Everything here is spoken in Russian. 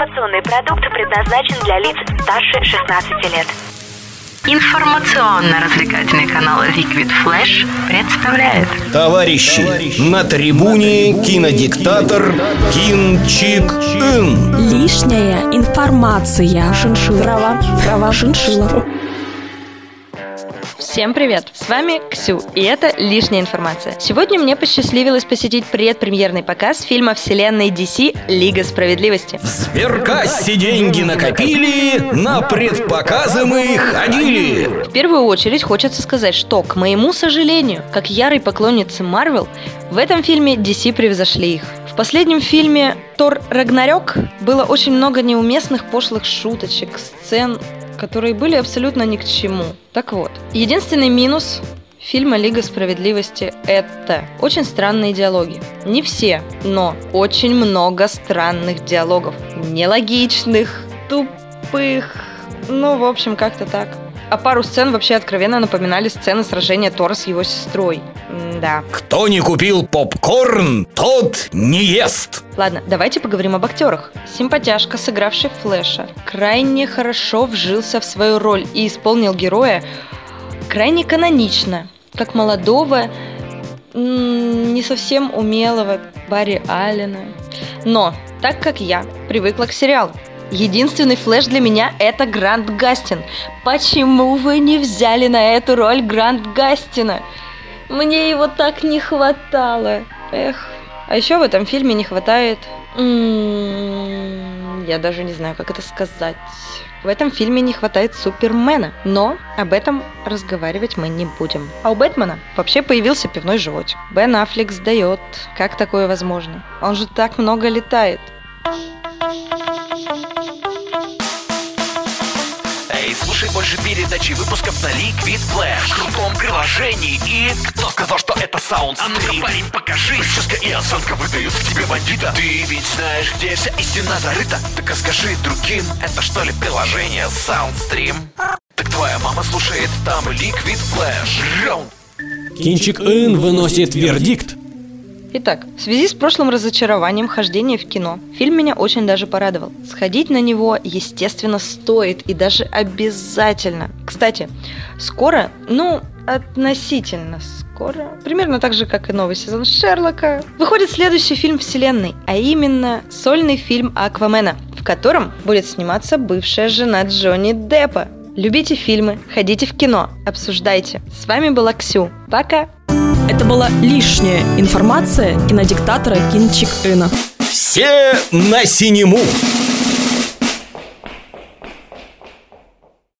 Информационный продукт предназначен для лиц старше 16 лет. Информационно-развлекательный канал Liquid Flash представляет Товарищи, на трибуне кинодиктатор Кинчик Ин. Лишняя информация. Шиншилла. Трава. Трава. Шиншилла. Всем привет! С вами Ксю, и это «Лишняя информация». Сегодня мне посчастливилось посетить предпремьерный показ фильма вселенной DC «Лига справедливости». В сберкассе деньги накопили, на предпоказы мы ходили. В первую очередь хочется сказать, что, к моему сожалению, как ярой поклонницы Марвел, в этом фильме DC превзошли их. В последнем фильме «Тор Рагнарёк» было очень много неуместных пошлых шуточек, сцен, которые были абсолютно ни к чему. Так вот, единственный минус фильма «Лига справедливости» — это очень странные диалоги. Не все, но очень много странных диалогов. Нелогичных, тупых, ну, в общем, как-то так. А пару сцен вообще откровенно напоминали сцены сражения Тора с его сестрой. Да. Кто не купил попкорн, тот не ест. Ладно, давайте поговорим об актерах. Симпатяшка, сыгравший Флэша, крайне хорошо вжился в свою роль и исполнил героя крайне канонично, как молодого, не совсем умелого Барри Аллена. Но, так как я привыкла к сериалу, Единственный флэш для меня это Грант Гастин. Почему вы не взяли на эту роль Грант Гастина? Мне его так не хватало. Эх. А еще в этом фильме не хватает... М-м, я даже не знаю, как это сказать. В этом фильме не хватает Супермена, но об этом разговаривать мы не будем. А у Бэтмена вообще появился пивной животик. Бен Аффлек сдает. Как такое возможно? Он же так много летает. Слушай больше передачи выпусков на Liquid Flash В крутом приложении и... Кто сказал, что это саундстрим? А ну-ка, парень, покажи Прическа и осанка выдают в тебе бандита Ты ведь знаешь, где вся истина зарыта Так а скажи другим, это что ли приложение Soundstream? Так твоя мама слушает там Liquid Flash Раунд Кинчик Ин выносит вердикт. Итак, в связи с прошлым разочарованием хождения в кино, фильм меня очень даже порадовал. Сходить на него, естественно, стоит и даже обязательно. Кстати, скоро, ну, относительно скоро, примерно так же, как и новый сезон Шерлока, выходит следующий фильм вселенной, а именно сольный фильм Аквамена, в котором будет сниматься бывшая жена Джонни Деппа. Любите фильмы, ходите в кино, обсуждайте. С вами была Ксю. Пока! Это была лишняя информация кинодиктатора Кинчик Ина. Все на синему.